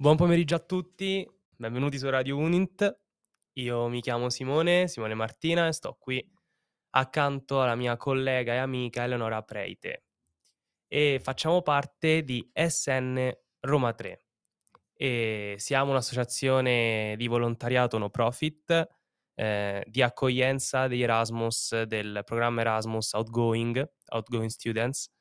Buon pomeriggio a tutti, benvenuti su Radio Unint. Io mi chiamo Simone, Simone Martina e sto qui accanto alla mia collega e amica Eleonora Preite e facciamo parte di SN Roma 3 e siamo un'associazione di volontariato no profit eh, di accoglienza degli Erasmus del programma Erasmus Outgoing, Outgoing Students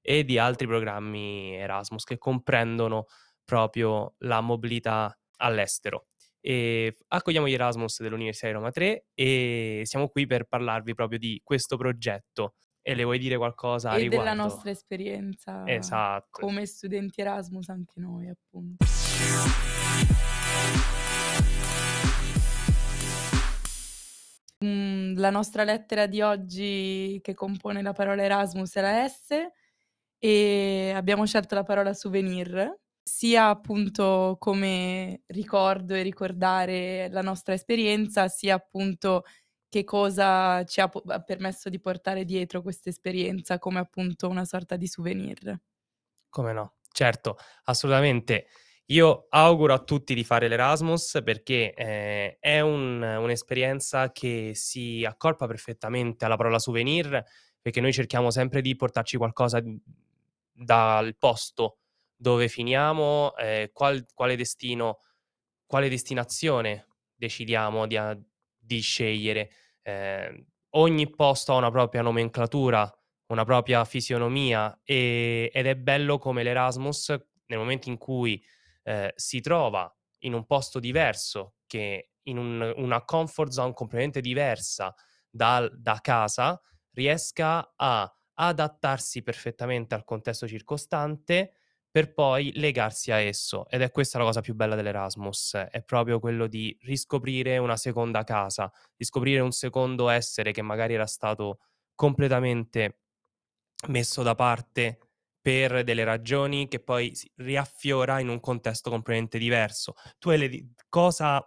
e di altri programmi Erasmus che comprendono proprio la mobilità all'estero. E accogliamo gli Erasmus dell'Università di Roma 3 e siamo qui per parlarvi proprio di questo progetto. E le vuoi dire qualcosa E riguardo? della nostra esperienza Esatto. come studenti Erasmus anche noi, appunto. Mm, la nostra lettera di oggi che compone la parola Erasmus è la S e abbiamo scelto la parola souvenir, sia appunto come ricordo e ricordare la nostra esperienza, sia appunto che cosa ci ha po- permesso di portare dietro questa esperienza come appunto una sorta di souvenir. Come no? Certo, assolutamente. Io auguro a tutti di fare l'Erasmus perché eh, è un- un'esperienza che si accorpa perfettamente alla parola souvenir, perché noi cerchiamo sempre di portarci qualcosa di- dal posto dove finiamo, eh, qual- quale destino, quale destinazione decidiamo di, a- di scegliere. Eh, ogni posto ha una propria nomenclatura, una propria fisionomia e- ed è bello come l'Erasmus, nel momento in cui eh, si trova in un posto diverso, che in un- una comfort zone completamente diversa dal- da casa, riesca a adattarsi perfettamente al contesto circostante per poi legarsi a esso. Ed è questa la cosa più bella dell'Erasmus, è proprio quello di riscoprire una seconda casa, riscoprire un secondo essere che magari era stato completamente messo da parte per delle ragioni che poi riaffiora in un contesto completamente diverso. Tu Ele, cosa,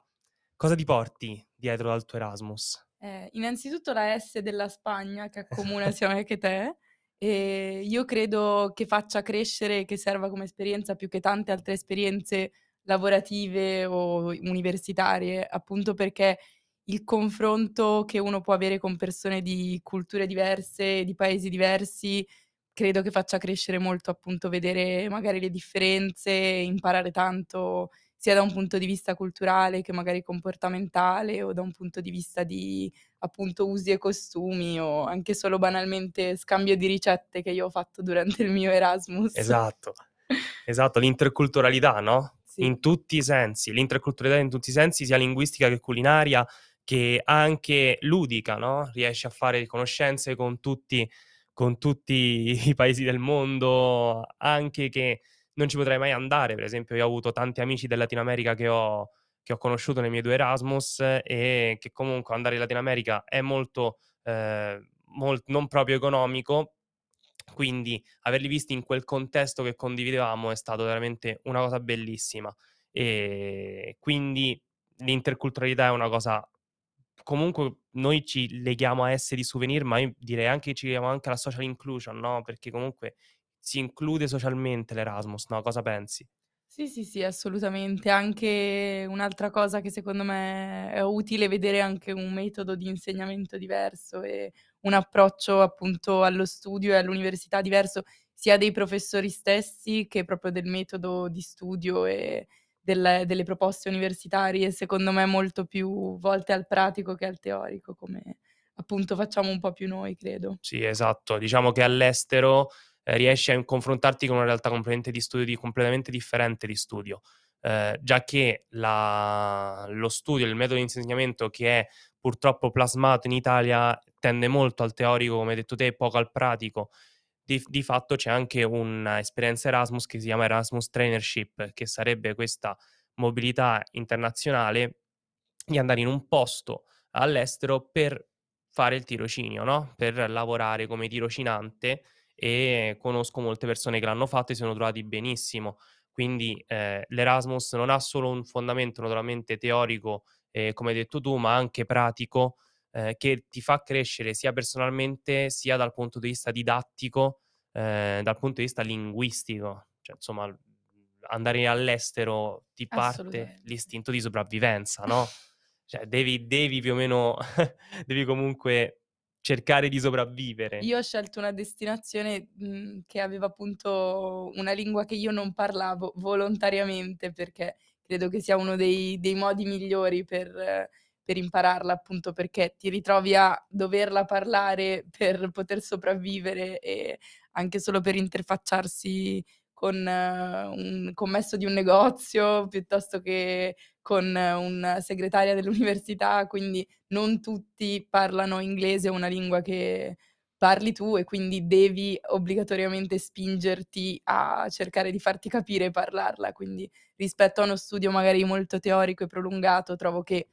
cosa ti porti dietro dal tuo Erasmus? Eh, innanzitutto la S della Spagna che accomuna sia me che te e io credo che faccia crescere e che serva come esperienza più che tante altre esperienze lavorative o universitarie, appunto perché il confronto che uno può avere con persone di culture diverse, di paesi diversi, credo che faccia crescere molto appunto vedere magari le differenze, imparare tanto sia da un punto di vista culturale che magari comportamentale o da un punto di vista di appunto usi e costumi o anche solo banalmente scambio di ricette che io ho fatto durante il mio Erasmus. Esatto, esatto, l'interculturalità, no? Sì. In tutti i sensi, l'interculturalità in tutti i sensi, sia linguistica che culinaria, che anche ludica, no? Riesci a fare conoscenze con tutti, con tutti i paesi del mondo, anche che non ci potrei mai andare. Per esempio, io ho avuto tanti amici del Latino America che ho, che ho conosciuto nei miei due Erasmus e che comunque andare in Latino America è molto, eh, mol- non proprio economico, quindi averli visti in quel contesto che condividevamo è stato veramente una cosa bellissima. E quindi l'interculturalità è una cosa. Comunque noi ci leghiamo a essere souvenir, ma io direi anche che ci leghiamo anche alla social inclusion, no? Perché comunque si include socialmente l'Erasmus, no? Cosa pensi? Sì, sì, sì, assolutamente. Anche un'altra cosa che secondo me è utile vedere anche un metodo di insegnamento diverso e un approccio appunto allo studio e all'università diverso, sia dei professori stessi che proprio del metodo di studio e del- delle proposte universitarie, secondo me molto più volte al pratico che al teorico, come appunto facciamo un po' più noi, credo. Sì, esatto. Diciamo che all'estero eh, riesci a confrontarti con una realtà completamente, di studio, di, completamente differente di studio, eh, già che la, lo studio, il metodo di insegnamento che è purtroppo plasmato in Italia tende molto al teorico, come hai detto te, poco al pratico. Di, di fatto c'è anche un'esperienza Erasmus che si chiama Erasmus Trainership, che sarebbe questa mobilità internazionale di andare in un posto all'estero per fare il tirocinio, no? Per lavorare come tirocinante e conosco molte persone che l'hanno fatto e si sono trovati benissimo. Quindi eh, l'Erasmus non ha solo un fondamento naturalmente teorico, eh, come hai detto tu, ma anche pratico, eh, che ti fa crescere sia personalmente sia dal punto di vista didattico, eh, dal punto di vista linguistico. Cioè, insomma, andare all'estero ti parte l'istinto di sopravvivenza, no, cioè devi devi più o meno devi comunque cercare di sopravvivere. Io ho scelto una destinazione, mhmm, che aveva appunto una lingua che io non parlavo volontariamente, perché credo che sia uno dei dei modi migliori per per impararla, appunto perché ti ritrovi a doverla parlare per poter sopravvivere e anche solo per interfacciarsi con un commesso di un negozio, piuttosto che con una segretaria dell'università, quindi non tutti parlano inglese una lingua che parli tu e quindi devi obbligatoriamente spingerti a cercare di farti capire e parlarla. Quindi rispetto a uno studio magari molto teorico e prolungato, trovo che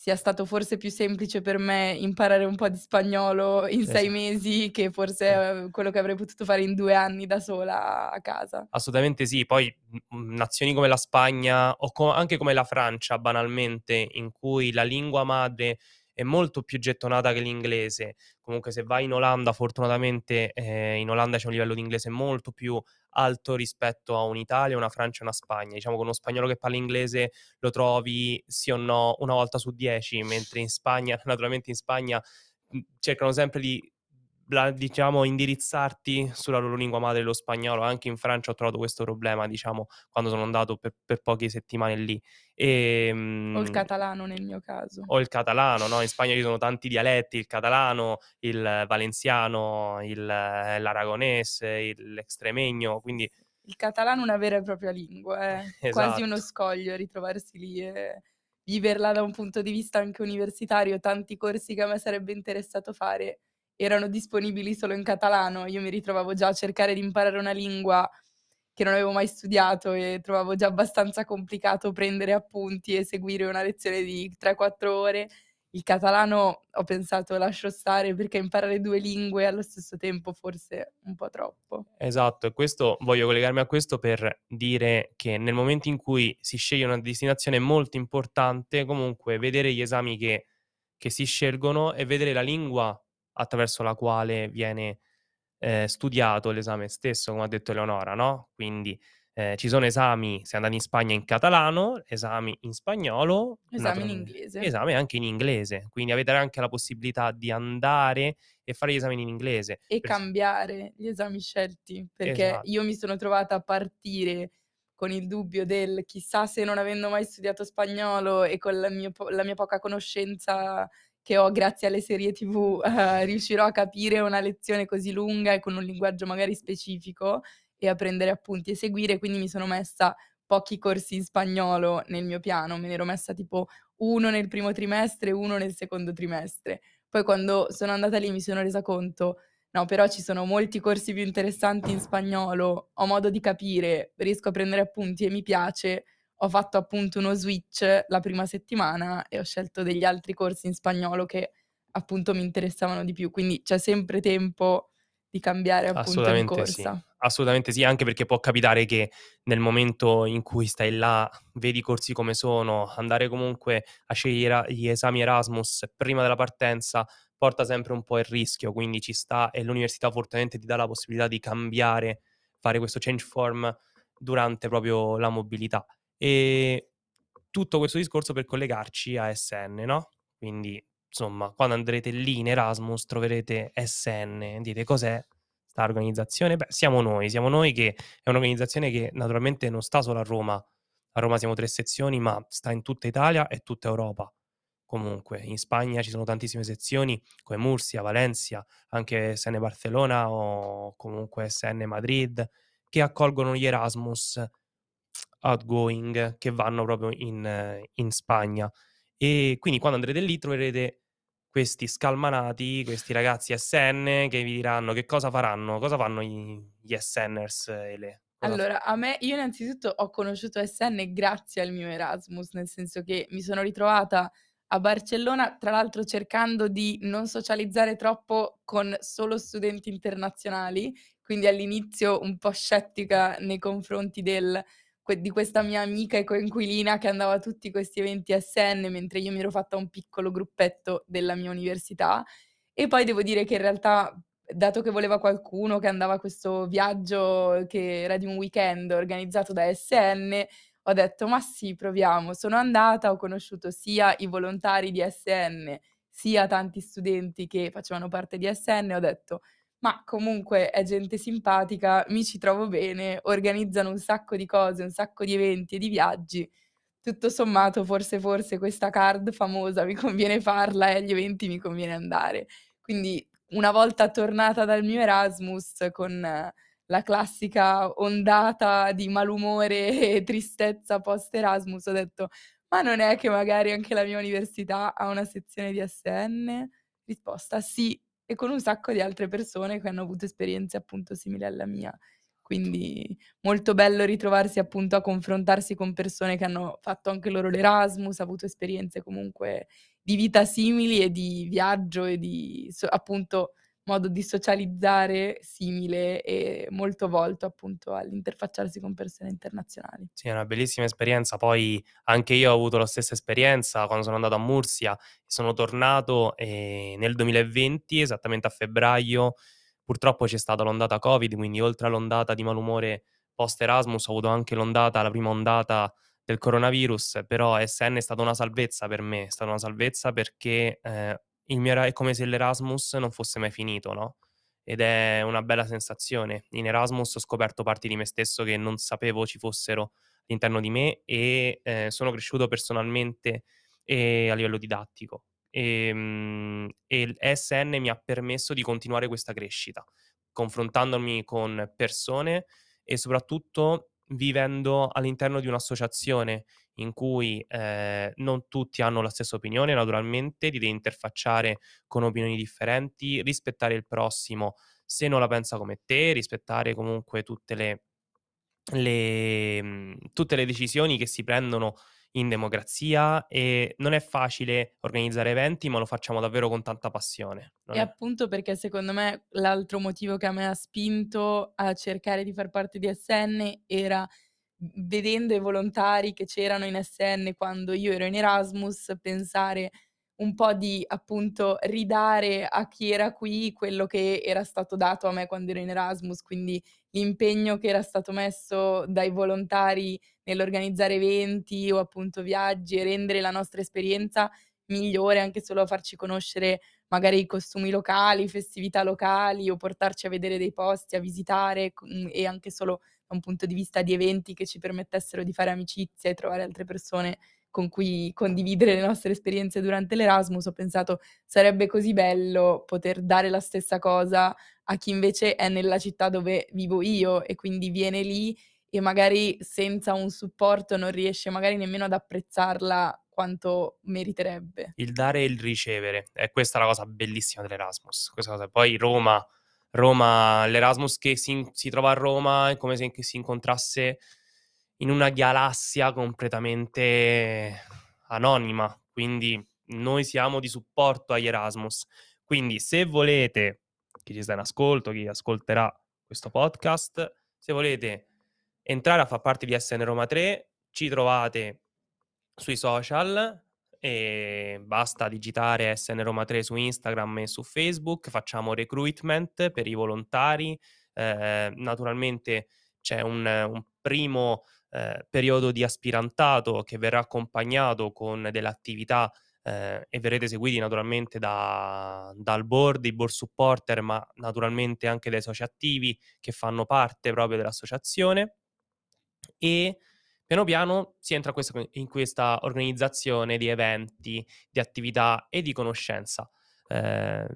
sia stato forse più semplice per me imparare un po' di spagnolo in 6 Esa mesi che forse, Sì. uhm, quello che avrei potuto fare in 2 anni da sola a casa. Assolutamente sì, poi, mhmm, nazioni come la Spagna o co anche come la Francia banalmente, in cui la lingua madre è molto più gettonata che l'inglese. Comunque se vai in Olanda fortunatamente, ehm, in Olanda c'è un livello di inglese molto più alto rispetto a un'Italia, una Francia e una Spagna. Diciamo che uno spagnolo che parla inglese lo trovi sì o no una volta su 10, mentre in Spagna naturalmente in Spagna, cercano sempre di diciamo indirizzarti sulla loro lingua madre, lo spagnolo. Anche in Francia ho trovato questo problema, diciamo, quando sono andato per per poche settimane lì. O il Ehm catalano nel mio caso. o il catalano, no, in Spagna ci sono tanti dialetti, il catalano, il valenciano, il l'aragonés, il l'extremeño, quindi Il catalano è una vera e propria lingua, eh. Quasi uno Esatto. scoglio ritrovarsi lì e viverla da un punto di vista anche universitario. Tanti corsi che a me sarebbe interessato fare erano disponibili solo in catalano. Io mi ritrovavo già a cercare di imparare una lingua che non avevo mai studiato e trovavo già abbastanza complicato prendere appunti e seguire una lezione di 3, 4 ore. Il catalano ho pensato: "Lascio stare", perché imparare 2 lingue allo stesso tempo forse un po' troppo. Esatto, e questo voglio collegarmi a questo per dire che nel momento in cui si sceglie una destinazione è molto importante comunque vedere gli esami che che si scelgono e vedere la lingua attraverso la quale viene, ehm, studiato l'esame stesso, come ha detto Eleonora, no, quindi, ehm, ci sono esami se andate in Spagna in catalano, esami in spagnolo, Esami in inglese. esami anche in inglese. Quindi avete anche la possibilità di andare e fare gli esami in inglese. E Per cambiare gli esami scelti, perché Esa io mi sono trovata a partire con il dubbio del: "Chissà se non avendo mai studiato spagnolo e con la mio po la mia poca conoscenza che ho grazie alle serie TV, uhm, riuscirò a capire una lezione così lunga e con un linguaggio magari specifico e a prendere appunti e seguire." Quindi mi sono messa pochi corsi in spagnolo nel mio piano, me ne ero messa tipo 1 nel primo trimestre e 1 nel secondo trimestre. Poi quando sono andata lì mi sono resa conto: "No, però ci sono molti corsi più interessanti in spagnolo, ho modo di capire, riesco a prendere appunti e mi piace." Ho fatto appunto uno switch la prima settimana e ho scelto degli altri corsi in spagnolo che appunto mi interessavano di più. Quindi c'è sempre tempo di cambiare appunto Assolutamente sì, rincorsa. assolutamente sì, anche perché può capitare che nel momento in cui stai là, vedi i corsi come sono, andare comunque a scegliere gli esami Erasmus prima della partenza porta sempre un po' il rischio, quindi ci sta e l'università fortemente ti dà la possibilità di cambiare, fare questo change form durante proprio la mobilità. Ehm, tutto questo discorso per collegarci a ESN, no, quindi insomma quando andrete lì in Erasmus troverete ESN, dite: "Cos'è 'sta organizzazione?" Beh, siamo noi, siamo noi che è un'organizzazione che naturalmente non sta solo a Roma. A Roma siamo 3 sezioni, ma sta in tutta Italia e tutta Europa. Comunque in Spagna ci sono tantissime sezioni come Murcia, Valencia, anche ESN Barcellona o comunque ESN Madrid, che accolgono gli Erasmus outgoing che vanno proprio in in Spagna. E quindi quando andrete lì troverete questi scalmanati, questi ragazzi ESN che vi diranno che cosa faranno. Cosa fanno gli Ele? Cosa f Allora, a me io innanzitutto ho conosciuto ESN grazie al mio Erasmus, nel senso che mi sono ritrovata a Barcellona, tra l'altro cercando di non socializzare troppo con solo studenti internazionali, quindi all'inizio un po' scettica nei confronti del que di questa mia amica e coinquilina che andava a tutti questi eventi ESN, mentre io mi ero fatta un piccolo gruppetto della mia università. E poi devo dire che in realtà dato che voleva qualcuno che andava a questo viaggio che era di un weekend organizzato da SN, ho detto: "Ma sì, proviamo". Sono andata, ho conosciuto sia i volontari di SN, sia tanti studenti che facevano parte di SN, ho detto: "Ma comunque è gente simpatica, mi ci trovo bene, organizzano un sacco di cose, un sacco di eventi e di viaggi. Tutto sommato forse, forse questa card famosa mi conviene farla e agli eventi mi conviene andare". Quindi una volta tornata dal mio Erasmus con la classica ondata di malumore e tristezza post Erasmus, ho detto: "Ma non è che magari anche la mia università ha una sezione di SN?" Risposta: "Sì", e con un sacco di altre persone che hanno avuto esperienze appunto simili alla mia. Quindi molto bello ritrovarsi appunto a confrontarsi con persone che hanno fatto anche loro l'Erasmus, avuto esperienze comunque di vita simili e di viaggio e di appunto modo di socializzare simile e molto volto appunto all'interfacciarsi con persone internazionali. Sì, è una bellissima esperienza. Poi anche io ho avuto la stessa esperienza quando sono andato a Mursia. Sono tornato e nel 2020, esattamente a febbraio, purtroppo c'è stata l'ondata Covid, quindi oltre all'ondata di malumore post Erasmus ho avuto anche l'ondata, la prima ondata del coronavirus, però SN è stata una salvezza per me, è stata una salvezza perché eh, il mio è come se l'Erasmus non fosse mai finito, no, ed è una bella sensazione. In Erasmus ho scoperto parti di me stesso che non sapevo ci fossero all'interno di me e, ehm, sono cresciuto personalmente e a livello didattico. Ehm, e il ESN mi ha permesso di continuare questa crescita, confrontandomi con persone e soprattutto vivendo all'interno di un'associazione in cui eh, non tutti hanno la stessa opinione, naturalmente, ti devi interfacciare con opinioni differenti, rispettare il prossimo se non la pensa come te, rispettare comunque tutte le, le, mhmm, tutte le decisioni che si prendono in democrazia e non è facile organizzare eventi, ma lo facciamo davvero con tanta passione. E è... appunto perché secondo me l'altro motivo che a me ha spinto a cercare di far parte di SN era vedendo i volontari che c'erano in SN quando io ero in Erasmus, pensare un po' di appunto ridare a chi era qui quello che era stato dato a me quando ero in Erasmus, quindi l'impegno che era stato messo dai volontari nell'organizzare eventi o appunto viaggi e rendere la nostra esperienza migliore, anche solo a farci conoscere magari i costumi locali, festività locali o portarci a vedere dei posti, a visitare e anche solo da un punto di vista di eventi che ci permettessero di fare amicizia e trovare altre persone con cui condividere le nostre esperienze durante l'Erasmus, ho pensato sarebbe così bello poter dare la stessa cosa a chi invece è nella città dove vivo io e quindi viene lì e magari senza un supporto non riesce magari nemmeno ad apprezzarla quanto meriterebbe. Il dare e il ricevere, è questa la cosa bellissima dell'Erasmus. Cosa. Poi Roma, Roma, l'Erasmus che si, si trova a Roma è come se si incontrasse in una galassia completamente anonima, quindi noi siamo di supporto agli Erasmus. Quindi se volete, chi ci sta in ascolto, chi ascolterà questo podcast, se volete entrare a far parte di SN Roma 3, ci trovate sui social e basta digitare SN Roma 3 su Instagram e su Facebook, facciamo recruitment per i volontari, eh, naturalmente c'è un, un primo eh, periodo di aspirantato che verrà accompagnato con delle attività eh, e verrete seguiti naturalmente da, dal board, i board supporter, ma naturalmente anche dai soci attivi che fanno parte proprio dell'associazione. E piano piano si entra questa, in questa organizzazione di eventi, di attività e di conoscenza eh,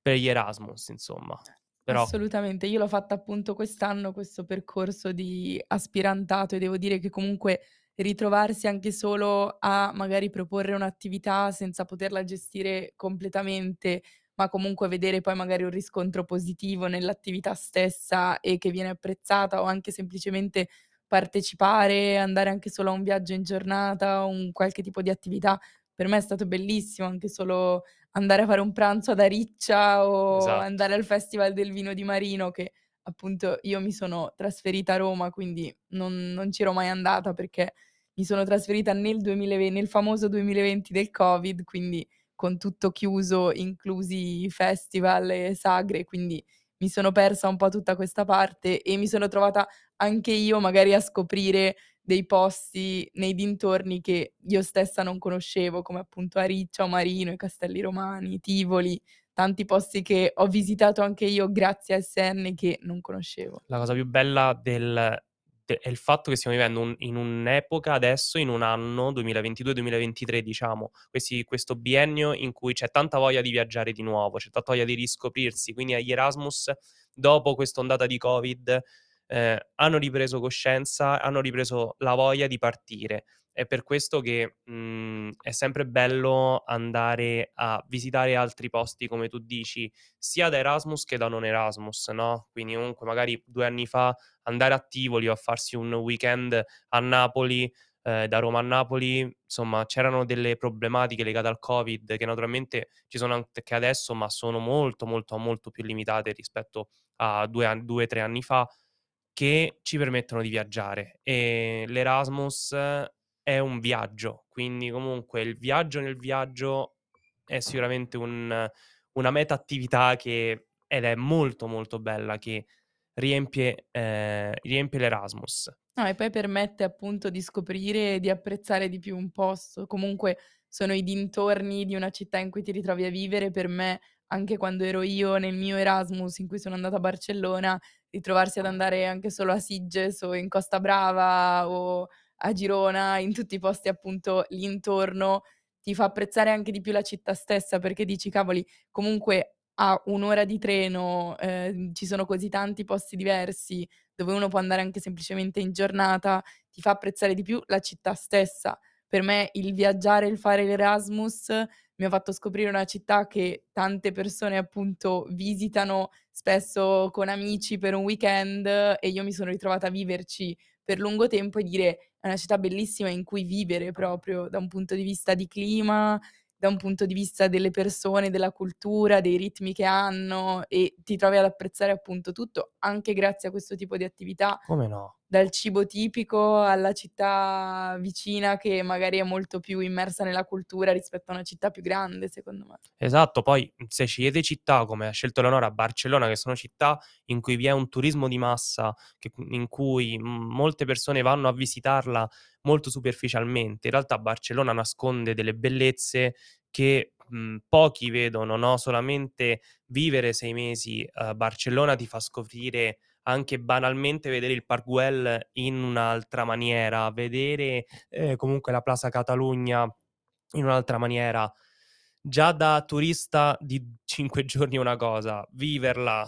per gli Erasmus, insomma. Però... Assolutamente, io l'ho fatta appunto quest'anno, questo percorso di aspirantato e devo dire che comunque ritrovarsi anche solo a magari proporre un'attività senza poterla gestire completamente, ma comunque vedere poi magari un riscontro positivo nell'attività stessa e che viene apprezzata o anche semplicemente partecipare, andare anche solo a un viaggio in giornata, un qualche tipo di attività, per me è stato bellissimo anche solo andare a fare un pranzo ad Ariccia o esatto. andare al Festival del Vino di Marino che appunto io mi sono trasferita a Roma, quindi non, non c'ero mai andata perché mi sono trasferita nel, 2020, nel famoso 2020 del Covid, quindi con tutto chiuso, inclusi festival e sagre, quindi mi sono persa un po' tutta questa parte e mi sono trovata anche io magari a scoprire dei posti nei dintorni che io stessa non conoscevo, come appunto Ariccia Marino, i Castelli Romani, Tivoli, tanti posti che ho visitato anche io grazie a SN che non conoscevo. La cosa più bella del de è il fatto che stiamo vivendo un in un'epoca adesso, in un anno 2022-2023 diciamo, questi questo biennio in cui c'è tanta voglia di viaggiare di nuovo, c'è tanta voglia di riscoprirsi, quindi agli Erasmus dopo quest'ondata di Covid, ehm, hanno ripreso coscienza, hanno ripreso la voglia di partire. È per questo che, mhmm, è sempre bello andare a visitare altri posti, come tu dici, sia da Erasmus che da non Erasmus, no, quindi comunque magari 2 anni fa andare a Tivoli o a farsi un weekend a Napoli, ehm, da Roma a Napoli, insomma c'erano delle problematiche legate al Covid che naturalmente ci sono anche adesso, ma sono molto, molto, molto più limitate rispetto a 2 an 2, 3 anni fa, che ci permettono di viaggiare. E l'Erasmus è un viaggio, quindi comunque il viaggio nel viaggio è sicuramente un una meta attività che ed è molto, molto bella, che riempie ehm, riempie l'Erasmus. No, e poi permette appunto di scoprire e di apprezzare di più un posto. Comunque sono i dintorni di una città in cui ti ritrovi a vivere. Per me, anche quando ero io nel mio Erasmus, in cui sono andata a Barcellona, ritrovarsi ad andare anche solo a Sitges o in Costa Brava o a Girona, in tutti i posti appunto lì intorno, ti fa apprezzare anche di più la città stessa, perché dici: "Cavoli, comunque a 1 ora di treno, ehm, ci sono così tanti posti diversi, dove uno può andare anche semplicemente in giornata", ti fa apprezzare di più la città stessa. Per me il viaggiare, il fare l'Erasmus mi ha fatto scoprire una città che tante persone appunto visitano spesso con amici per un weekend e io mi sono ritrovata a viverci per lungo tempo e dire: "È una città bellissima in cui vivere proprio da un punto di vista di clima, da un punto di vista delle persone, della cultura, dei ritmi che hanno" e ti trovi ad apprezzare appunto tutto, anche grazie a questo tipo di attività. Come no? Dal cibo tipico alla città vicina che magari è molto più immersa nella cultura rispetto a una città più grande, secondo me. Esatto, poi, mhmm, se scegliete città come ha scelto Eleonora, Barcellona, che sono città in cui vi è un turismo di massa, che in cui, mhmm, molte persone vanno a visitarla molto superficialmente, in realtà Barcellona nasconde delle bellezze che, mhmm, pochi vedono, no, solamente vivere 6 mesi a Barcellona ti fa scoprire anche banalmente vedere il Park Güell in un'altra maniera, vedere, ehm, comunque la Plaza Catalunya in un'altra maniera. Già da turista di 5 giorni è una cosa, viverla,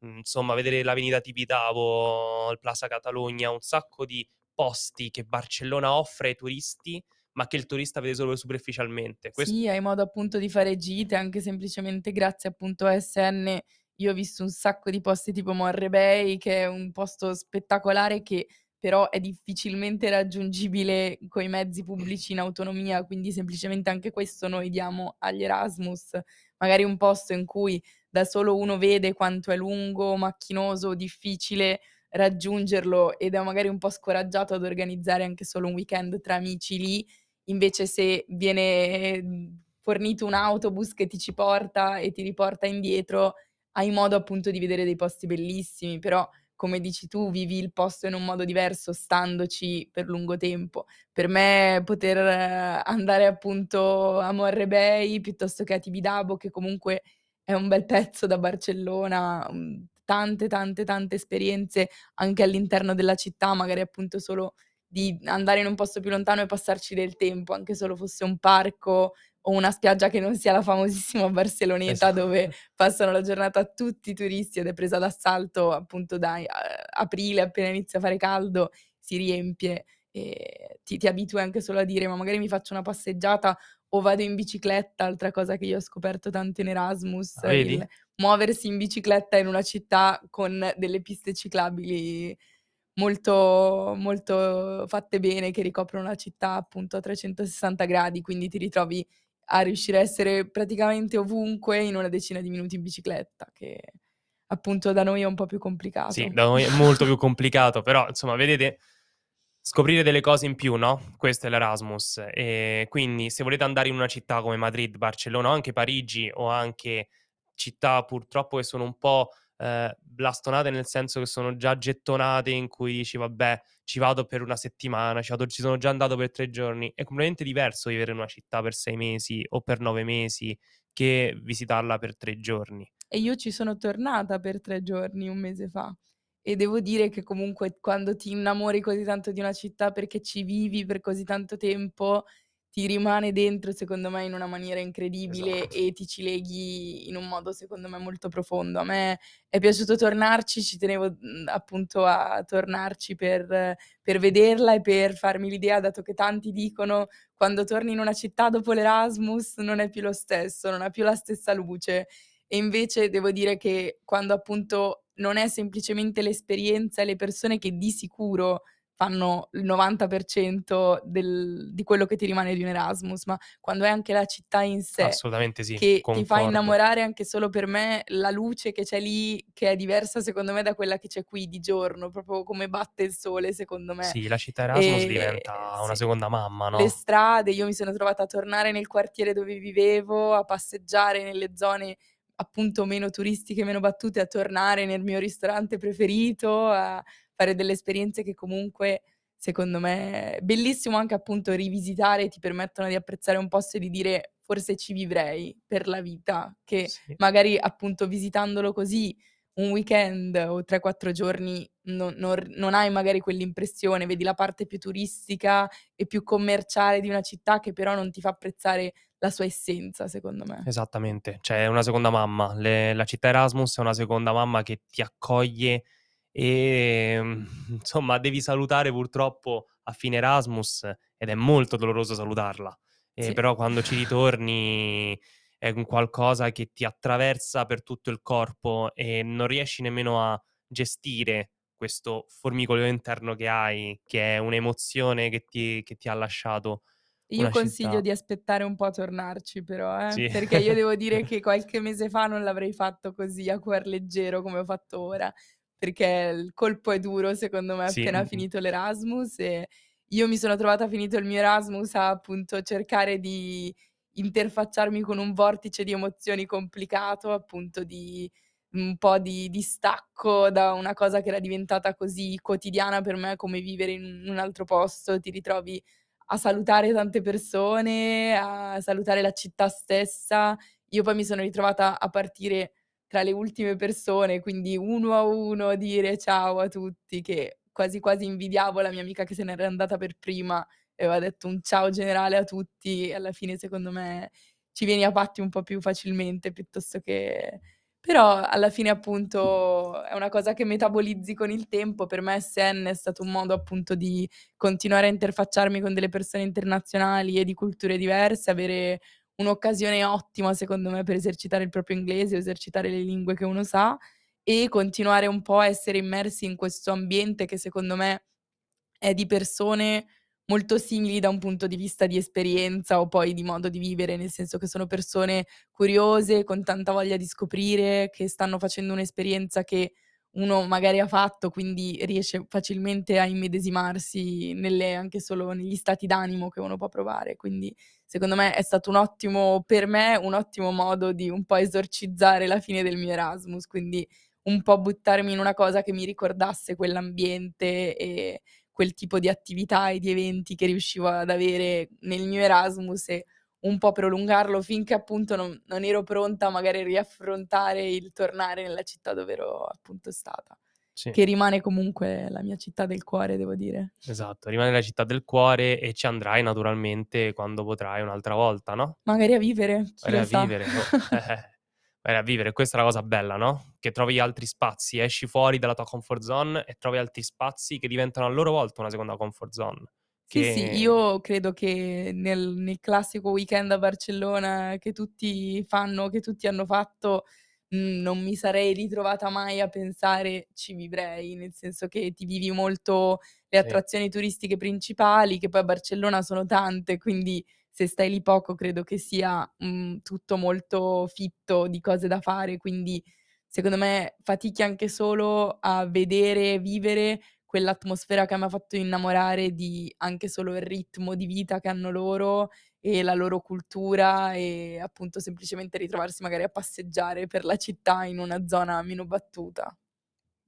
insomma vedere l'Avenida Tibidabo, il Plaza Catalunya, un sacco di posti che Barcellona offre ai turisti, ma che il turista vede solo superficialmente. Ques Sì, hai modo appunto di fare gite anche semplicemente grazie appunto a SN. Io ho visto un sacco di posti tipo Morre Bay, che è un posto spettacolare che però è difficilmente raggiungibile coi mezzi pubblici in autonomia, quindi semplicemente anche questo noi diamo agli Erasmus. Magari un posto in cui da solo uno vede quanto è lungo, macchinoso, difficile raggiungerlo ed è magari un po' scoraggiato ad organizzare anche solo un weekend tra amici lì, invece se viene, mhmm, fornito un autobus che ti ci porta e ti riporta indietro, hai modo appunto di vedere dei posti bellissimi, però come dici tu, vivi il posto in un modo diverso standoci per lungo tempo. Per me poter andare appunto a Morre Bay piuttosto che a Tibidabo, che comunque è un bel pezzo da Barcellona, mhmm, tante, tante, tante esperienze anche all'interno della città, magari appunto solo di andare in un posto più lontano e passarci del tempo, anche solo fosse un parco o una spiaggia che non sia la famosissima Barceloneta Esatto. dove passano la giornata tutti i turisti ed è presa d'assalto appunto da aprile, appena inizia a fare caldo, si riempie e ti ti abitui anche solo a dire: "Ma magari mi faccio una passeggiata o vado in bicicletta", altra cosa che io ho scoperto tanto in Erasmus, Ah, il muoversi in bicicletta in una città con delle piste ciclabili molto molto fatte bene, che ricoprono la città appunto a 360 gradi, quindi ti ritrovi a riuscire a essere praticamente ovunque in una decina di minuti in bicicletta, che appunto da noi è un po' più Sì, complicato. da noi è molto più complicato, però insomma vedete Scoprire delle cose in più, no, questo è l'Erasmus. Ehm, quindi se volete andare in una città come Madrid, Barcellona o anche Parigi o anche città purtroppo che sono un po', ehm, blastonate, nel senso che sono già gettonate in cui dici: "Vabbè, ci vado per 1 settimana, ci vado ci sono già andato per 3 giorni." È completamente diverso vivere in una città per 6 mesi o per 9 mesi che visitarla per 3 giorni. E io ci sono tornata per 3 giorni 1 mese fa e devo dire che comunque quando ti innamori così tanto di una città perché ci vivi per così tanto tempo, ti rimane dentro secondo me in una maniera incredibile Esatto. e ti ci leghi in un modo secondo me molto profondo. A me è piaciuto tornarci, ci tenevo, mhmm, appunto a tornarci per per vederla e per farmi l'idea, dato che tanti dicono: "Quando torni in una città dopo l'Erasmus non è più lo stesso, non ha più la stessa luce." E invece devo dire che quando appunto non è semplicemente l'esperienza e le persone che di sicuro fanno il 90% del di quello che ti rimane di un Erasmus, ma quando è anche la città in sé sì, che ti fa concordo. innamorare anche solo per me la luce che c'è lì, che è diversa secondo me da quella che c'è qui di giorno, proprio come batte il sole secondo me. Sì, la città Erasmus Ehm, diventa una sì. seconda mamma, Le no? strade, io mi sono trovata a tornare nel quartiere dove vivevo, a passeggiare nelle zone appunto meno turistiche, meno battute, a tornare nel mio ristorante preferito, a fare delle esperienze che comunque secondo me bellissimo anche appunto rivisitare, ti permettono di apprezzare un posto e di dire: "Forse ci vivrei per la vita", che Sì. magari appunto visitandolo così un weekend o 3, 4 giorni non non non hai magari quell'impressione, vedi la parte più turistica e più commerciale di una città che però non ti fa apprezzare la sua essenza, secondo me. Esattamente, cioè è una seconda mamma. Le la città Erasmus è una seconda mamma che ti accoglie, ehm, insomma devi salutare purtroppo a fine Erasmus ed è molto doloroso salutarla. Ehm, Sì. però quando ci ritorni è un qualcosa che ti attraversa per tutto il corpo e non riesci nemmeno a gestire questo formicolio interno che hai, che è un'emozione che ti che ti ha lasciato Io consiglio città. di aspettare un po' a tornarci però, eh, Sì. perché io devo dire che qualche mese fa non l'avrei fatto così a cuor leggero come ho fatto ora, perché il colpo è duro secondo me Sì, appena finito l'Erasmus e io mi sono trovata finito il mio Erasmus a appunto cercare di interfacciarmi con un vortice di emozioni complicato, appunto di un po' di distacco da una cosa che era diventata così quotidiana per me come vivere in un altro posto, ti ritrovi a salutare tante persone, a salutare la città stessa. Io poi mi sono ritrovata a partire tra le ultime persone, quindi uno a uno dire ciao a tutti, che quasi quasi invidiavo la mia amica che se n'era andata per prima e aveva detto un ciao generale a tutti alla fine secondo me ci vieni a patti un po' più facilmente piuttosto che però alla fine appunto è una cosa che metabolizzi con il tempo. Per me SN è stato un modo appunto di continuare a interfacciarmi con delle persone internazionali e di culture diverse, avere un'occasione ottima secondo me per esercitare il proprio inglese esercitare le lingue che uno sa e continuare un po' a essere immersi in questo ambiente che secondo me è di persone molto simili da un punto di vista di esperienza o poi di modo di vivere, nel senso che sono persone curiose, con tanta voglia di scoprire, che stanno facendo un'esperienza che uno magari ha fatto, quindi riesce facilmente a immedesimarsi nelle anche solo negli stati d'animo che uno può provare. Quindi secondo me è stato un ottimo per me, un ottimo modo di un po' esorcizzare la fine del mio Erasmus, quindi un po' buttarmi in una cosa che mi ricordasse quell'ambiente e quel tipo di attività e di eventi che riuscivo ad avere nel mio Erasmus e un po' prolungarlo finché appunto non non ero pronta magari a riaffrontare il tornare nella città dove ero appunto stata, Sì. che rimane comunque la mia città del cuore, devo dire. Esatto, rimane la città del cuore e ci andrai naturalmente quando potrai un'altra volta, no, Magari a vivere, lo a vivere, oh, eh, eh, vai a vivere. Questa è la cosa bella, no, che trovi altri spazi, esci fuori dalla tua comfort zone e trovi altri spazi che diventano a loro volta una seconda comfort zone, Sì, sì, che io credo che nel nel classico weekend a Barcellona che tutti fanno, che tutti hanno fatto, mhmm, non mi sarei ritrovata mai a pensare ci vivrei, nel senso che ti vivi molto le sì, attrazioni turistiche principali, che poi a Barcellona sono tante, quindi se stai lì poco credo che sia, mhmm, tutto molto fitto di cose da fare, quindi secondo me fatichi anche solo a vedere, vivere quell'atmosfera che m'ha fatto innamorare di anche solo il ritmo di vita che hanno loro e la loro cultura e appunto semplicemente ritrovarsi magari a passeggiare per la città in una zona meno battuta.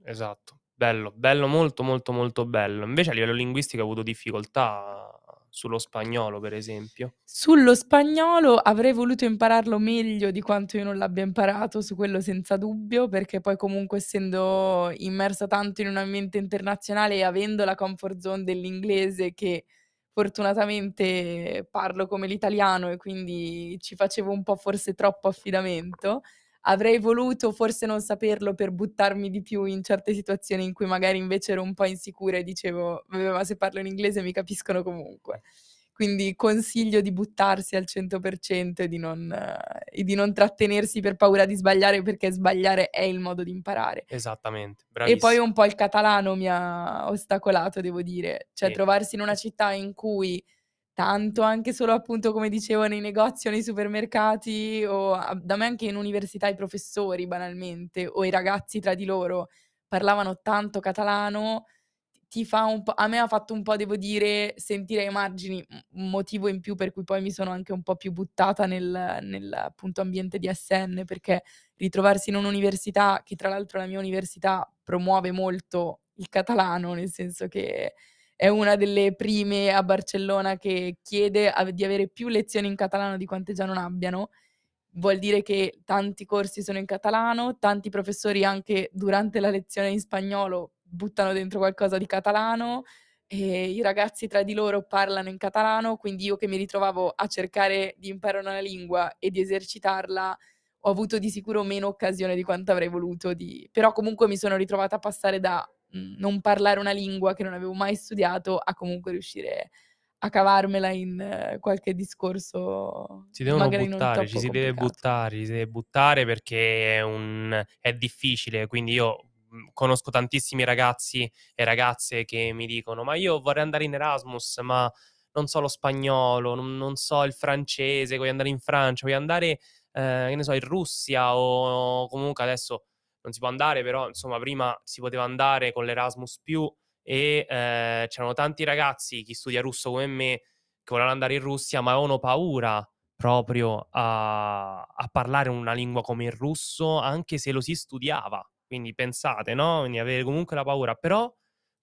Esatto, bello, bello, molto, molto, molto bello. Invece a livello linguistico hai avuto difficoltà sullo spagnolo, per esempio? Sullo spagnolo avrei voluto impararlo meglio di quanto io non l'abbia imparato, su quello senza dubbio, perché poi comunque essendo immersa tanto in un ambiente internazionale e avendo la comfort zone dell'inglese che fortunatamente parlo come l'italiano e quindi ci facevo un po' forse troppo affidamento, avrei voluto forse non saperlo per buttarmi di più in certe situazioni in cui magari invece ero un po' insicura e dicevo: "Vabbè, ma se parlo in inglese mi capiscono comunque". Quindi consiglio di buttarsi al 100% e di non e di non trattenersi per paura di sbagliare, perché sbagliare è il modo di imparare. Esattamente, E poi un po' il catalano mi ha ostacolato, devo dire. Cioè Sì. trovarsi in una città in cui tanto anche solo appunto, come dicevo, nei negozi o nei supermercati o a da me anche in università i professori banalmente o i ragazzi tra di loro parlavano tanto catalano, ti fa un po' a me ha fatto un po', devo dire, sentire ai margini, m motivo in più per cui poi mi sono anche un po' più buttata nel nel appunto ambiente di ASN, perché ritrovarsi in un'università, che tra l'altro la mia università promuove molto il catalano, nel senso che è una delle prime a Barcellona che chiede ave di avere più lezioni in catalano di quante già non abbiano, vuol dire che tanti corsi sono in catalano, tanti professori anche durante la lezione in spagnolo buttano dentro qualcosa di catalano, i ragazzi tra di loro parlano in catalano, quindi io che mi ritrovavo a cercare di imparare una lingua e di esercitarla, ho avuto di sicuro meno occasione di quanto avrei voluto di però comunque mi sono ritrovata a passare da, non parlare una lingua che non avevo mai studiato, a comunque riuscire a cavarmela in qualche discorso Si devono buttare, ci si deve complicato. buttare, ci si deve buttare perché è un è difficile. Quindi io, conosco tantissimi ragazzi e ragazze che mi dicono: "Ma io vorrei andare in Erasmus, ma non so lo spagnolo, non non so il francese, voglio andare in Francia, voglio andare, ehm, che ne so, in Russia o comunque adesso non si può andare, però insomma prima si poteva andare con l'Erasmus+ e, ehm, c'erano tanti ragazzi, chi studia russo come me, che volevano andare in Russia, ma avevano paura proprio a a parlare una lingua come il russo, anche se lo si studiava. Quindi pensate, no, quindi avere comunque la paura. Però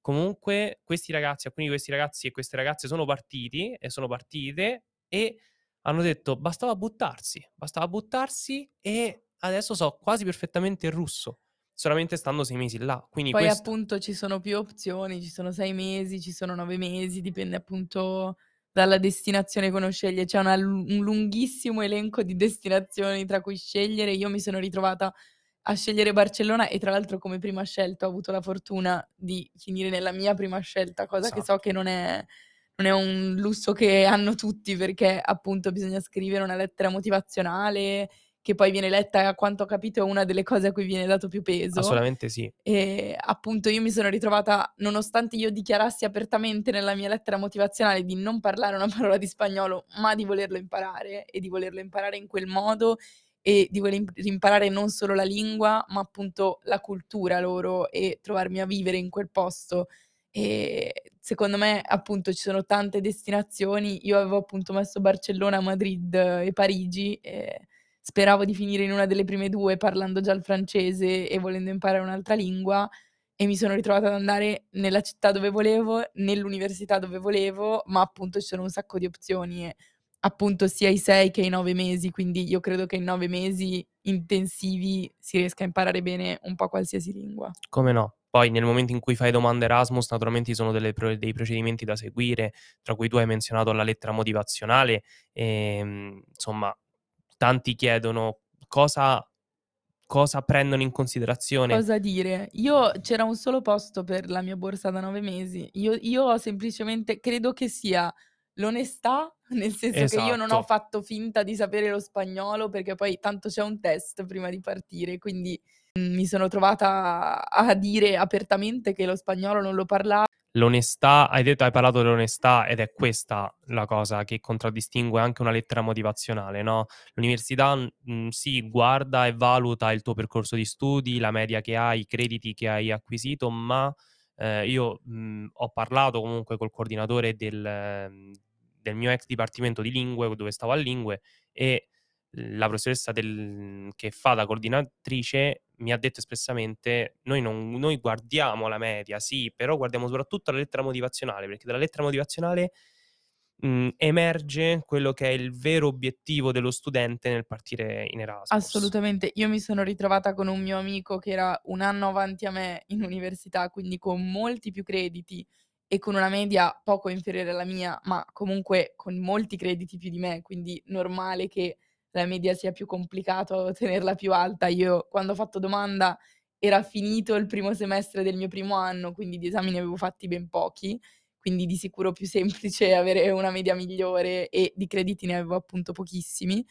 comunque questi ragazzi alcuni di questi ragazzi e queste ragazze sono partiti e sono partite e hanno detto: "Bastava buttarsi, bastava buttarsi e adesso so quasi perfettamente il russo, solamente stando 6 mesi là". Quindi Poi questo appunto ci sono più opzioni, ci sono 6 mesi, ci sono 9 mesi, dipende appunto dalla destinazione che uno sceglie. C'è una un lunghissimo elenco di destinazioni tra cui scegliere. Io mi sono ritrovata a scegliere Barcellona e tra l'altro come prima scelta ho avuto la fortuna di finire nella mia prima scelta, cosa che so Esatto. che non è non è un lusso che hanno tutti, perché appunto bisogna scrivere una lettera motivazionale, che poi viene letta, a quanto ho capito è una delle cose a cui viene dato più peso. Assolutamente sì. E appunto io mi sono ritrovata, nonostante io dichiarassi apertamente nella mia lettera motivazionale di non parlare una parola di spagnolo, ma di volerlo imparare e di volerlo imparare in quel modo e di voler imp imparare non solo la lingua, ma appunto la cultura loro e trovarmi a vivere in quel posto. Ehm, secondo me appunto ci sono tante destinazioni. Io avevo appunto messo Barcellona, Madrid e Parigi e speravo di finire in una delle prime 2 parlando già il francese e volendo imparare un'altra lingua e mi sono ritrovata ad andare nella città dove volevo, nell'università dove volevo, ma appunto ci sono un sacco di opzioni e appunto sia i 6 che i 9 mesi, quindi io credo che in 9 mesi intensivi si riesca a imparare bene un po' qualsiasi lingua. Come no. Poi nel momento in cui fai domanda Erasmus naturalmente ci sono pro dei procedimenti da seguire, tra cui tu hai menzionato la lettera motivazionale, ehm, insomma tanti chiedono cosa cosa prendono in considerazione Cosa dire? Io c'era un solo posto per la mia borsa da 9 mesi. Io io ho semplicemente credo che sia l'onestà, nel senso che io non ho Esatto. fatto finta di sapere lo spagnolo, perché poi tanto c'è un test prima di partire, quindi, mhmm, mi sono trovata a dire apertamente che lo spagnolo non lo parla L'onestà hai detto hai parlato dell'onestà ed è questa la cosa che contraddistingue anche una lettera motivazionale, no, l'università, mhmm, sì, guarda e valuta il tuo percorso di studi, la media che hai, i crediti che hai acquisito, ma, ehm, io, mhmm, ho parlato comunque col coordinatore del del mio ex dipartimento di lingue, dove stavo a lingue, e la professoressa del che fa da coordinatrice mi ha detto espressamente: "Noi non noi guardiamo la media, sì, però guardiamo soprattutto la lettera motivazionale, perché dalla lettera motivazionale, mhmm, emerge quello che è il vero obiettivo dello studente nel partire in Erasmus". Assolutamente. Io mi sono ritrovata con un mio amico che era 1 anno avanti a me in università, quindi con molti più crediti e con una media poco inferiore alla mia, ma comunque con molti crediti più di me, quindi normale che la media sia più complicato tenerla più alta. Io quando ho fatto domanda era finito il primo semestre del mio primo anno, quindi di esami ne avevo fatti ben pochi, quindi di sicuro più semplice avere una media migliore e di crediti ne avevo appunto pochissimi.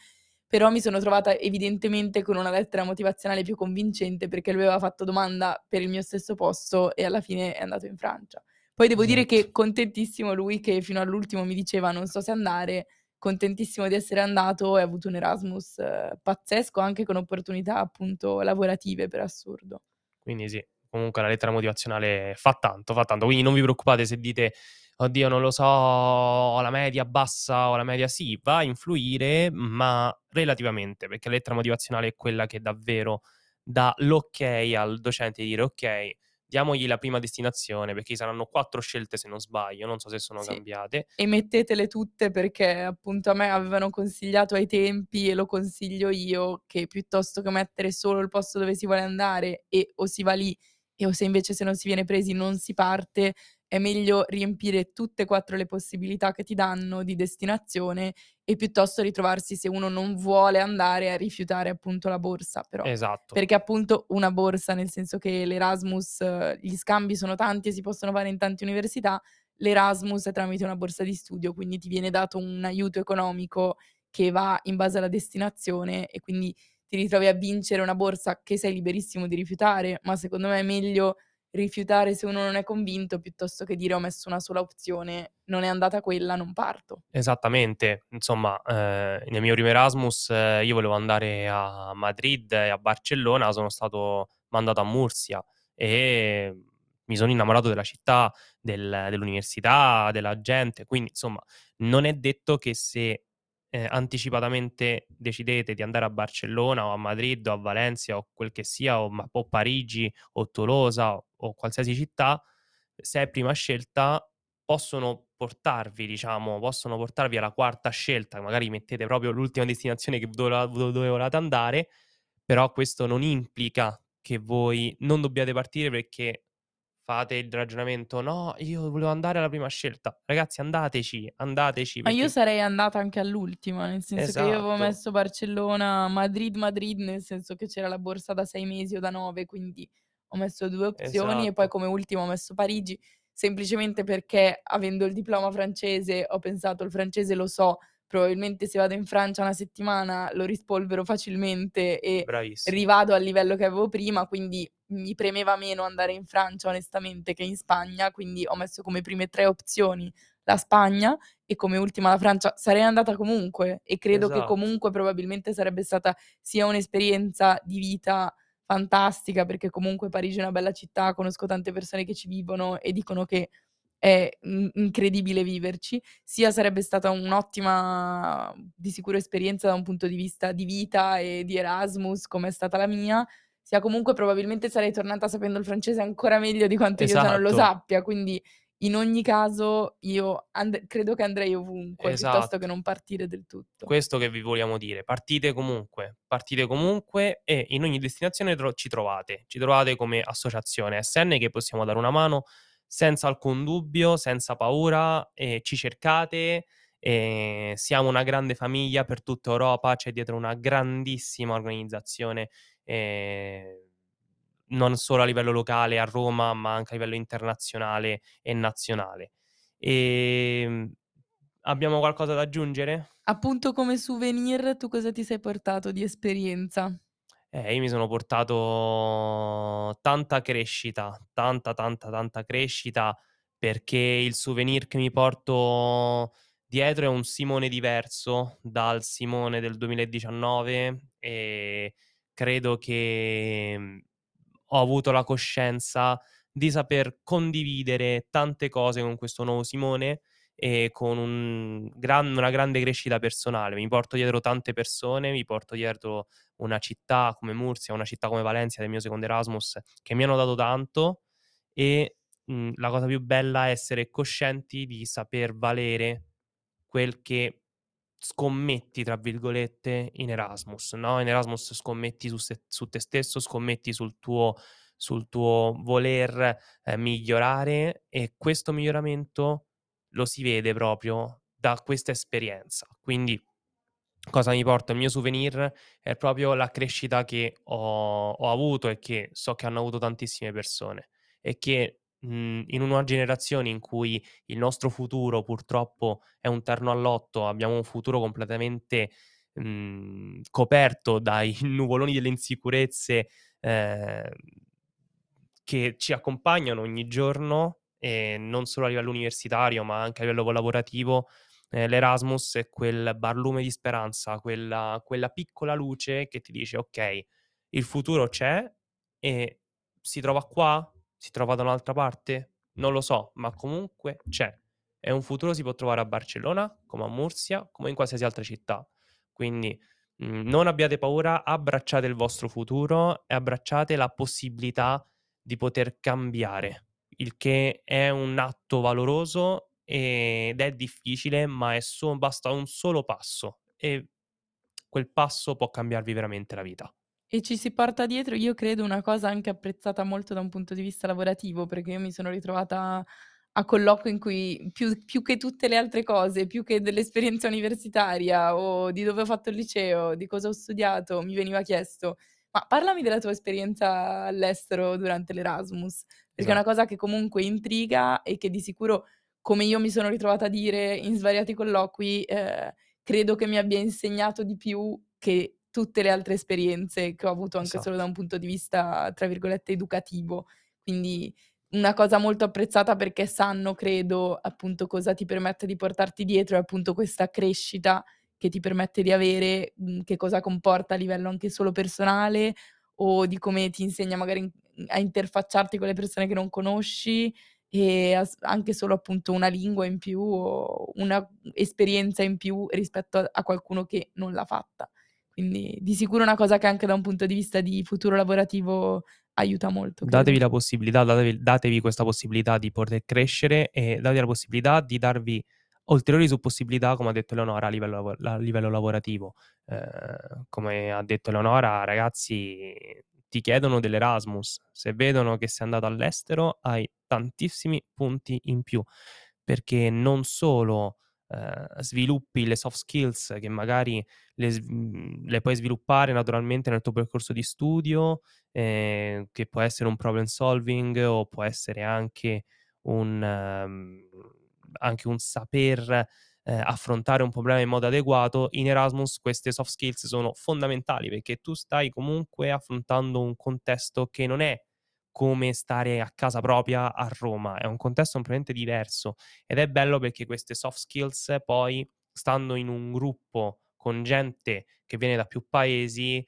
Però mi sono trovata evidentemente con una lettera motivazionale più convincente perché lui aveva fatto domanda per il mio stesso posto e alla fine è andato in Francia. Poi devo dire Esatto. che contentissimo lui che fino all'ultimo mi diceva: "Non so se andare", contentissimo di essere andato e ha avuto un Erasmus eh, pazzesco, anche con opportunità appunto lavorative per assurdo. Quindi sì, comunque la lettera motivazionale fa tanto, fa tanto. Quindi non vi preoccupate se dite: "Oddio non lo so, ho la media bassa, ho la media" sì, va a influire, ma relativamente, perché la lettera motivazionale è quella che davvero dà l'ok al docente di dire: "Okay, diamogli la prima destinazione", perché ci saranno 4 scelte se non sbaglio, non so se sono Sì. cambiate. E mettetele tutte perché appunto a me avevano consigliato ai tempi e lo consiglio io, che piuttosto che mettere solo il posto dove si vuole andare e o si va lì e o se invece se non si viene presi non si parte, è meglio riempire tutte e 4 le possibilità che ti danno di destinazione e piuttosto ritrovarsi se uno non vuole andare a rifiutare appunto la borsa però. Esatto. Perché appunto una borsa, nel senso che l'Erasmus, eh, gli scambi sono tanti e si possono fare in tante università, L'Erasmus è tramite una borsa di studio, quindi ti viene dato un aiuto economico che va in base alla destinazione e quindi ti ritrovi a vincere una borsa che sei liberissimo di rifiutare, ma secondo me è meglio rifiutare se uno non è convinto piuttosto che dire: "Ho messo una sola opzione, non è andata quella, non parto". Esattamente. Insomma, ehm, nel mio primo Erasmus eh, io volevo andare a Madrid e a Barcellona, sono stato mandato a Mursia e mi sono innamorato della città, del dell'università, della gente, quindi insomma non è detto che se, ehm, anticipatamente decidete di andare a Barcellona o a Madrid o a Valencia o quel che sia, o o Parigi o Tolosa o qualsiasi città, se è prima scelta possono portarvi diciamo, possono portarvi alla quarta scelta, magari mettete proprio l'ultima destinazione dove do dove volevate andare, però questo non implica che voi non dobbiate partire perché fate il ragionamento: "No, io volevo andare alla prima scelta". Ragazzi andateci, andateci Ma io perché sarei andata anche all'ultima, nel senso che io avevo esatto, messo Barcellona, Madrid, Madrid, nel senso che c'era la borsa da 6 mesi o da 9, quindi ho messo 2 opzioni e poi esatto, come ultima ho messo Parigi, semplicemente perché avendo il diploma francese ho pensato: "Il francese lo so, probabilmente se vado in Francia 1 settimana lo rispolvero facilmente e bravissimi. rivado al livello che avevo prima", quindi mi premeva meno andare in Francia onestamente che in Spagna, quindi ho messo come prime 3 opzioni la Spagna e come ultima la Francia. Sarei andata comunque e credo che Esatto, comunque probabilmente sarebbe stata sia un'esperienza di vita fantastica, perché comunque Parigi è una bella città, conosco tante persone che ci vivono e dicono che è in incredibile viverci, sia sarebbe stata un'ottima di sicuro esperienza da un punto di vista di vita e di Erasmus, come è stata la mia, sia comunque probabilmente sarei tornata sapendo il francese ancora meglio di quanto io già non lo esatto, sappia, quindi in ogni caso io and credo che andrei ovunque, piuttosto che esatto. non partire del tutto. Questo che vi vogliamo dire, partite comunque, partite comunque e in ogni destinazione tro ci trovate. Ci trovate come associazione SN che possiamo dare una mano senza alcun dubbio, senza paura, e ci cercate, ehm, siamo una grande famiglia per tutta Europa, c'è dietro una grandissima organizzazione, ehm, non solo a livello locale a Roma, ma anche a livello internazionale e nazionale. Ehm, abbiamo qualcosa da aggiungere? Appunto come souvenir tu cosa ti sei portato di esperienza? Eh, io mi sono portato tanta crescita, tanta, tanta, tanta crescita, perché il souvenir che mi porto dietro è un Simone diverso dal Simone del 2019 e credo che, mhmm, ho avuto la coscienza di saper condividere tante cose con questo nuovo Simone e con un gran una grande crescita personale. Mi porto dietro tante persone, mi porto dietro una città come Mursia, una città come Valencia del mio secondo Erasmus che mi hanno dato tanto e, mhmm, la cosa più bella è essere coscienti di saper valere quel che "scommetti" tra virgolette in Erasmus, no, in Erasmus scommetti su se su te stesso, scommetti sul tuo sul tuo voler, ehm, migliorare e questo miglioramento lo si vede proprio da questa esperienza. Quindi cosa mi porto? Il mio souvenir è proprio la crescita che ho ho avuto e che so che hanno avuto tantissime persone e che, mhmm, in una generazione in cui il nostro futuro purtroppo è un terno al lotto, abbiamo un futuro completamente, mhmm, coperto dai nuvoloni delle insicurezze, ehm, che ci accompagnano ogni giorno, e non solo a livello universitario, ma anche a livello lavorativo, ehm, l'Erasmus è quel barlume di speranza, quella quella piccola luce che ti dice: "Okay, il futuro c'è e si trova qua? Si trova da un'altra parte? Non lo so, ma comunque c'è. E un futuro si può trovare a Barcellona, come a Mursia, come in qualsiasi altra città. Quindi, mhmm, non abbiate paura, abbracciate il vostro futuro e abbracciate la possibilità di poter cambiare, il che è un atto valoroso ed è difficile, ma è so basta un solo passo e quel passo può cambiarvi veramente la vita. E ci si porta dietro, io credo, una cosa anche apprezzata molto da un punto di vista lavorativo, perché io mi sono ritrovata a colloqui in cui più più che tutte le altre cose, più che dell'esperienza universitaria o di dove ho fatto il liceo, di cosa ho studiato, mi veniva chiesto: "Ma parlami della tua esperienza all'estero durante l'Erasmus", perché è una Esatto. cosa che comunque intriga e che di sicuro, come io mi sono ritrovata a dire in svariati colloqui, ehm, credo che mi abbia insegnato di più che tutte le altre esperienze che ho avuto anche solo da Esatto. un punto di vista, tra virgolette, "educativo". Quindi una cosa molto apprezzata perché sanno, credo, appunto, cosa ti permette di portarti dietro e appunto questa crescita che ti permette di avere, mhmm, che cosa comporta a livello anche solo personale o di come ti insegna magari a interfacciarti con le persone che non conosci e anche solo appunto una lingua in più o una esperienza in più rispetto a qualcuno che non l'ha fatta. Quindi di sicuro una cosa che anche da un punto di vista di futuro lavorativo aiuta molto, credo. Datevi la possibilità, datevi datevi questa possibilità di poter crescere e datevi la possibilità di darvi ulteriori possibilità, come ha detto Eleonora, a livello a livello lavorativo. Ehm, come ha detto Eleonora, ragazzi ti chiedono dell'Erasmus, se vedono che sei andato all'estero hai tantissimi punti in più, perché non solo, ehm, sviluppi le soft skills che magari le mhmm, le puoi sviluppare naturalmente nel tuo percorso di studio, ehm, che può essere un problem solving o può essere anche un mhmm, anche un saper, ehm, affrontare un problema in modo adeguato, in Erasmus queste soft skills sono fondamentali, perché tu stai comunque affrontando un contesto che non è come stare a casa propria a Roma, è un contesto completamente diverso. Ed è bello perché queste soft skills poi, stando in un gruppo con gente che viene da più paesi,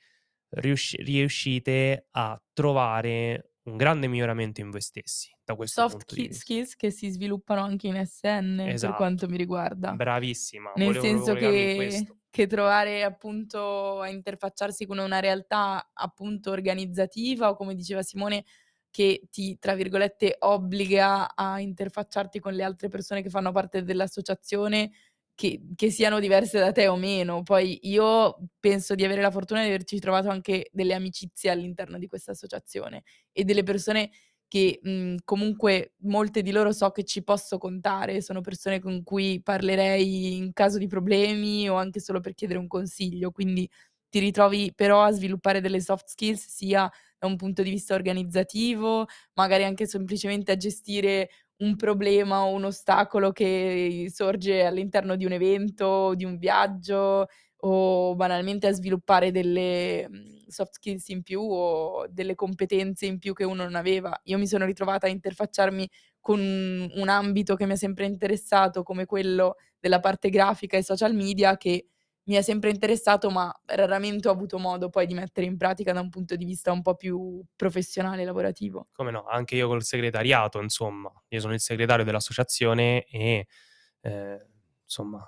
riusci riuscite a trovare un grande miglioramento in voi stessi, da questo Soft punto di chi vista. skills che si sviluppano anche in SN, per quanto Esatto, mi riguarda. bravissima, Nel volevo senso che che trovare appunto a interfacciarsi con una realtà appunto organizzativa o come diceva Simone che ti, tra virgolette, "obbliga" a interfacciarti con le altre persone che fanno parte dell'associazione, che che siano diverse da te o meno. Poi io penso di avere la fortuna di averci trovato anche delle amicizie all'interno di questa associazione e delle persone che, mhmm, comunque molte di loro so che ci posso contare, sono persone con cui parlerei in caso di problemi o anche solo per chiedere un consiglio. Quindi ti ritrovi però a sviluppare delle soft skills sia da un punto di vista organizzativo, magari anche semplicemente a gestire un problema o un ostacolo che sorge all'interno di un evento, di un viaggio o banalmente a sviluppare delle, mhmm, soft skills in più o delle competenze in più che uno non aveva. Io mi sono ritrovata a interfacciarmi con un ambito che mi ha sempre interessato come quello della parte grafica e social media che mi è sempre interessato, ma raramente ho avuto modo poi di mettere in pratica da un punto di vista un po' più professionale e lavorativo. Come no, anche io col segretariato, insomma. Io sono il segretario dell'associazione e, ehm, insomma,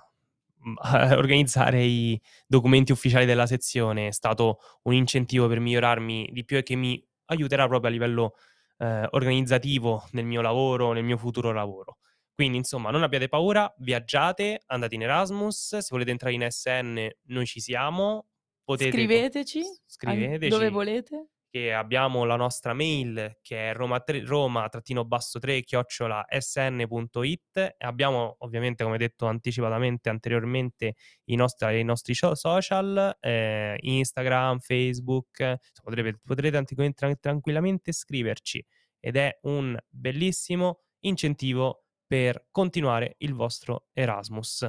organizzare i documenti ufficiali della sezione è stato un incentivo per migliorarmi di più e che mi aiuterà proprio a livello, ehm, organizzativo nel mio lavoro, nel mio futuro lavoro. Quindi insomma non abbiate paura, viaggiate, andate in Erasmus, se volete entrare in SN noi ci siamo, potete Scriveteci, s an dove scriveteci volete. che abbiamo la nostra mail che è roma tre roma-3 chiocciola sn.it e abbiamo ovviamente, come detto anticipatamente anteriormente, i nostri i nostri social, ehm, Instagram, Facebook, insomma potrete potrete tranquillamente scriverci. Ed è un bellissimo incentivo per continuare il vostro Erasmus.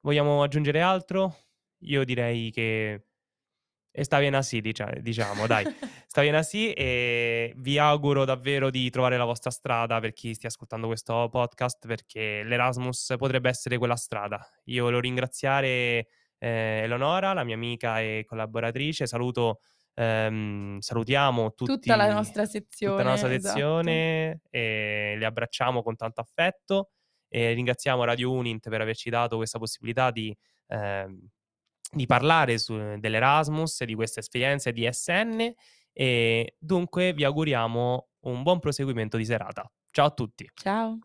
Vogliamo aggiungere altro? Io direi che Está bien así, dicia diciamo dai. Sta bien así e vi auguro davvero di trovare la vostra strada per chi stia ascoltando questo podcast, perché l'Erasmus potrebbe essere quella strada. Io volevo ringraziare, ehm, Eleonora, la mia amica e collaboratrice. Saluto ehm, salutiamo Tutta la tutti nostra tutta la nostra sezione, esatto. sezione e li abbracciamo con tanto affetto e ringraziamo Radio Unint per averci dato questa possibilità di ehm, di parlare su dell'Erasmus, di queste esperienze di SN e dunque vi auguriamo un buon proseguimento di serata. Ciao a tutti. Ciao.